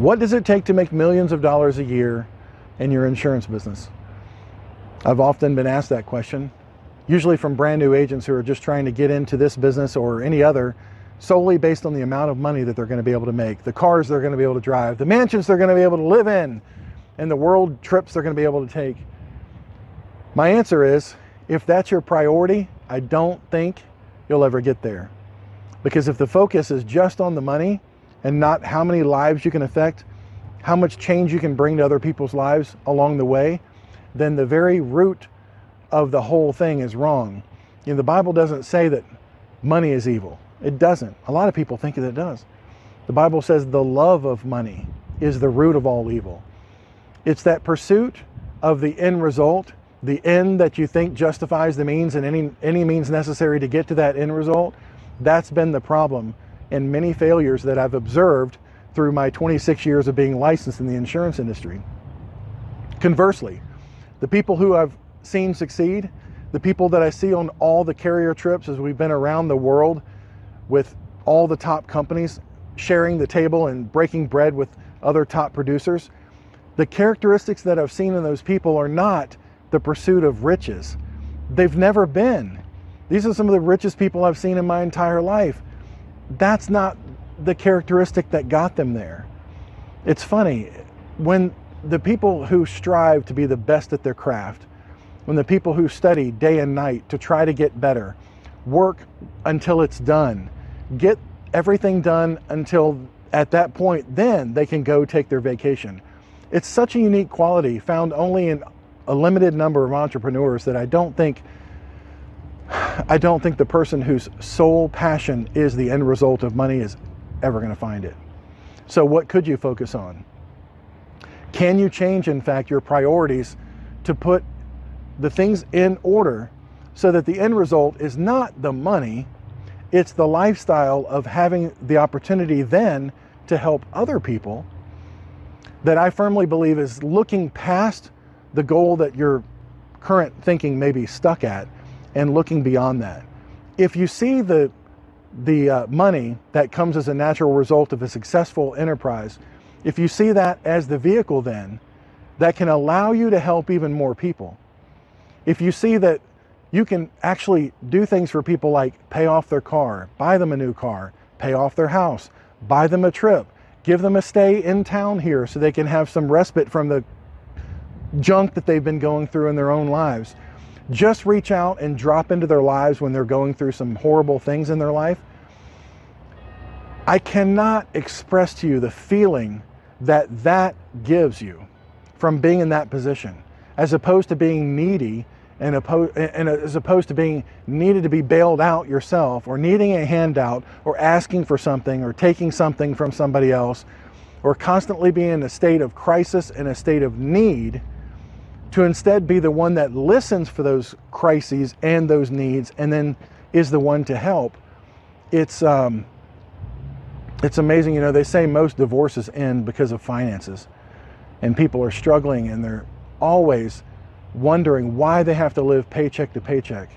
What does it take to make millions of dollars a year in your insurance business? I've often been asked that question, usually from brand new agents who are just trying to get into this business or any other solely based on the amount of money that they're going to be able to make, the cars they're going to be able to drive, the mansions they're going to be able to live in, and the world trips they're going to be able to take. My answer is if that's your priority, I don't think you'll ever get there. Because if the focus is just on the money and not how many lives you can affect, how much change you can bring to other people's lives along the way, then the very root of the whole thing is wrong. You know, the Bible doesn't say that money is evil. It doesn't. A lot of people think that it does. The Bible says the love of money is the root of all evil. It's that pursuit of the end result, the end that you think justifies the means and any, any means necessary to get to that end result. That's been the problem in many failures that I've observed through my 26 years of being licensed in the insurance industry. Conversely, the people who I've seen succeed, the people that I see on all the carrier trips as we've been around the world with all the top companies sharing the table and breaking bread with other top producers, the characteristics that I've seen in those people are not the pursuit of riches. They've never been. These are some of the richest people I've seen in my entire life. That's not the characteristic that got them there. It's funny, when the people who strive to be the best at their craft, when the people who study day and night to try to get better, work until it's done, get everything done until at that point, then they can go take their vacation. It's such a unique quality found only in a limited number of entrepreneurs that I don't think I don't think the person whose sole passion is the end result of money is ever going to find it. So what could you focus on? Can you change in fact your priorities to put the things in order so that the end result is not the money, it's the lifestyle of having the opportunity then to help other people that I firmly believe is looking past the goal that your current thinking may be stuck at and looking beyond that. If you see the the uh, money that comes as a natural result of a successful enterprise, if you see that as the vehicle then that can allow you to help even more people, if you see that you can actually do things for people like pay off their car, buy them a new car, pay off their house, buy them a trip, give them a stay in town here so they can have some respite from the junk that they've been going through in their own lives just reach out and drop into their lives when they're going through some horrible things in their life. I cannot express to you the feeling that that gives you from being in that position, as opposed to being needy and, and as opposed to being needed to be bailed out yourself or needing a handout or asking for something or taking something from somebody else or constantly being in a state of crisis and a state of need to instead be the one that listens for those crises and those needs and then is the one to help. It's um, it's amazing you know they say most divorces end because of finances. And people are struggling and they're always wondering why they have to live paycheck to paycheck.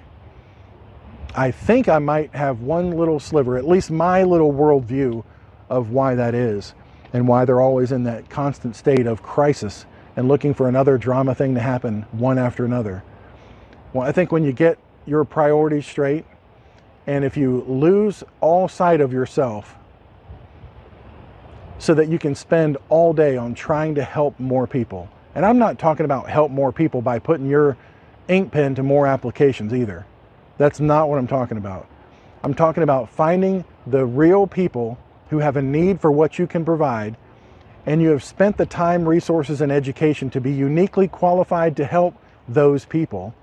I think i might have one little sliver at least my little worldview of why that is and why they're always in that constant state of crisis and looking for another drama thing to happen one after another. Well, I think when you get your priorities straight, and if you lose all sight of yourself so that you can spend all day on trying to help more people. And I'm not talking about help more people by putting your ink pen to more applications either. That's not what I'm talking about. I'm talking about finding the real people who have a need for what you can provide and you have spent the time, resources, and education to be uniquely qualified to help those people,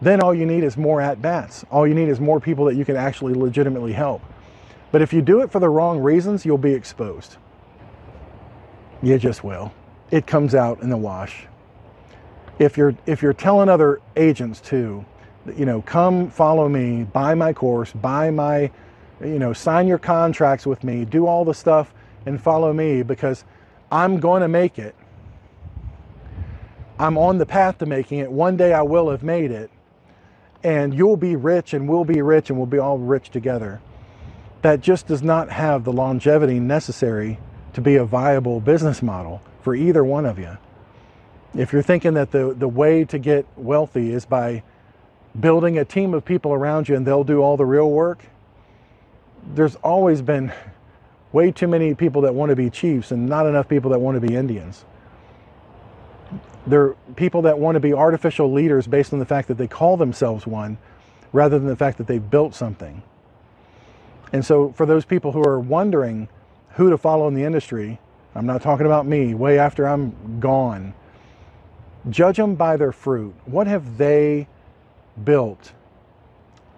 then all you need is more at bats. All you need is more people that you can actually legitimately help. But if you do it for the wrong reasons, you'll be exposed. You just will. It comes out in the wash. If you're if you're telling other agents to, you know, come follow me, buy my course, buy my, you know, sign your contracts with me, do all the stuff and follow me because I'm going to make it. I'm on the path to making it. One day I will have made it. And you'll be rich and we'll be rich and we'll be all rich together. That just does not have the longevity necessary to be a viable business model for either one of you. If you're thinking that the, the way to get wealthy is by building a team of people around you and they'll do all the real work, there's always been way too many people that want to be chiefs and not enough people that want to be Indians. There are people that want to be artificial leaders based on the fact that they call themselves one rather than the fact that they've built something. And so, for those people who are wondering who to follow in the industry, I'm not talking about me, way after I'm gone. Judge them by their fruit. What have they built?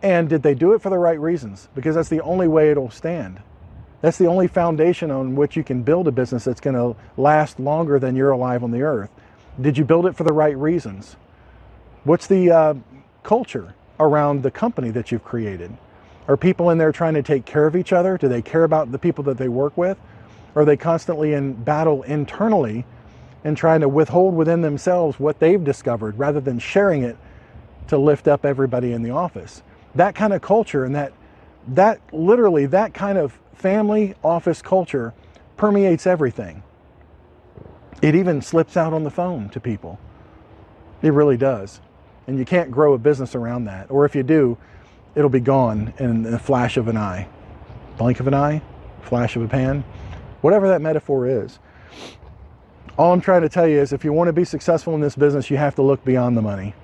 And did they do it for the right reasons? Because that's the only way it'll stand. That's the only foundation on which you can build a business that's going to last longer than you're alive on the earth. Did you build it for the right reasons? What's the uh, culture around the company that you've created? Are people in there trying to take care of each other? Do they care about the people that they work with? Are they constantly in battle internally and trying to withhold within themselves what they've discovered rather than sharing it to lift up everybody in the office? That kind of culture and that that literally that kind of family office culture permeates everything. It even slips out on the phone to people. It really does. And you can't grow a business around that. Or if you do, it'll be gone in a flash of an eye. Blink of an eye, flash of a pan, whatever that metaphor is. All I'm trying to tell you is if you want to be successful in this business, you have to look beyond the money.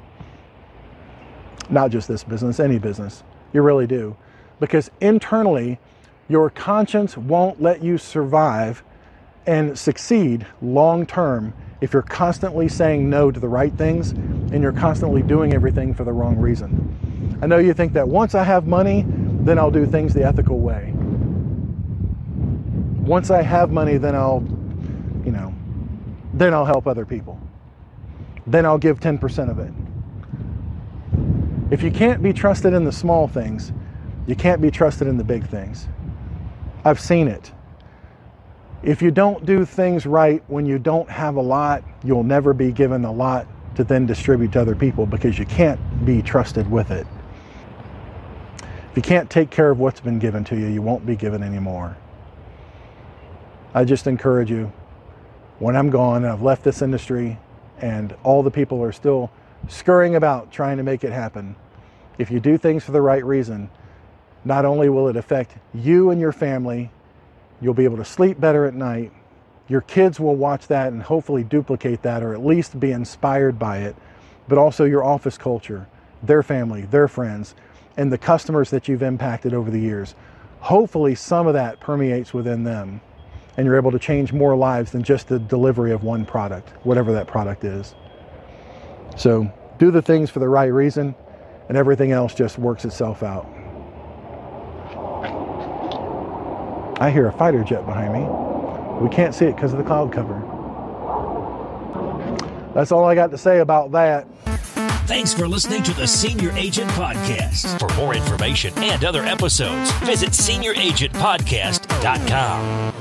Not just this business, any business. You really do. Because internally, your conscience won't let you survive and succeed long term if you're constantly saying no to the right things and you're constantly doing everything for the wrong reason. I know you think that once I have money, then I'll do things the ethical way. Once I have money, then I'll, you know, then I'll help other people. Then I'll give 10% of it. If you can't be trusted in the small things, you can't be trusted in the big things. I've seen it. If you don't do things right when you don't have a lot, you'll never be given a lot to then distribute to other people because you can't be trusted with it. If you can't take care of what's been given to you, you won't be given anymore. I just encourage you when I'm gone and I've left this industry and all the people are still scurrying about trying to make it happen, if you do things for the right reason, not only will it affect you and your family, you'll be able to sleep better at night. Your kids will watch that and hopefully duplicate that or at least be inspired by it, but also your office culture, their family, their friends, and the customers that you've impacted over the years. Hopefully, some of that permeates within them and you're able to change more lives than just the delivery of one product, whatever that product is. So, do the things for the right reason, and everything else just works itself out. I hear a fighter jet behind me. We can't see it because of the cloud cover. That's all I got to say about that. Thanks for listening to the Senior Agent Podcast. For more information and other episodes, visit senioragentpodcast.com.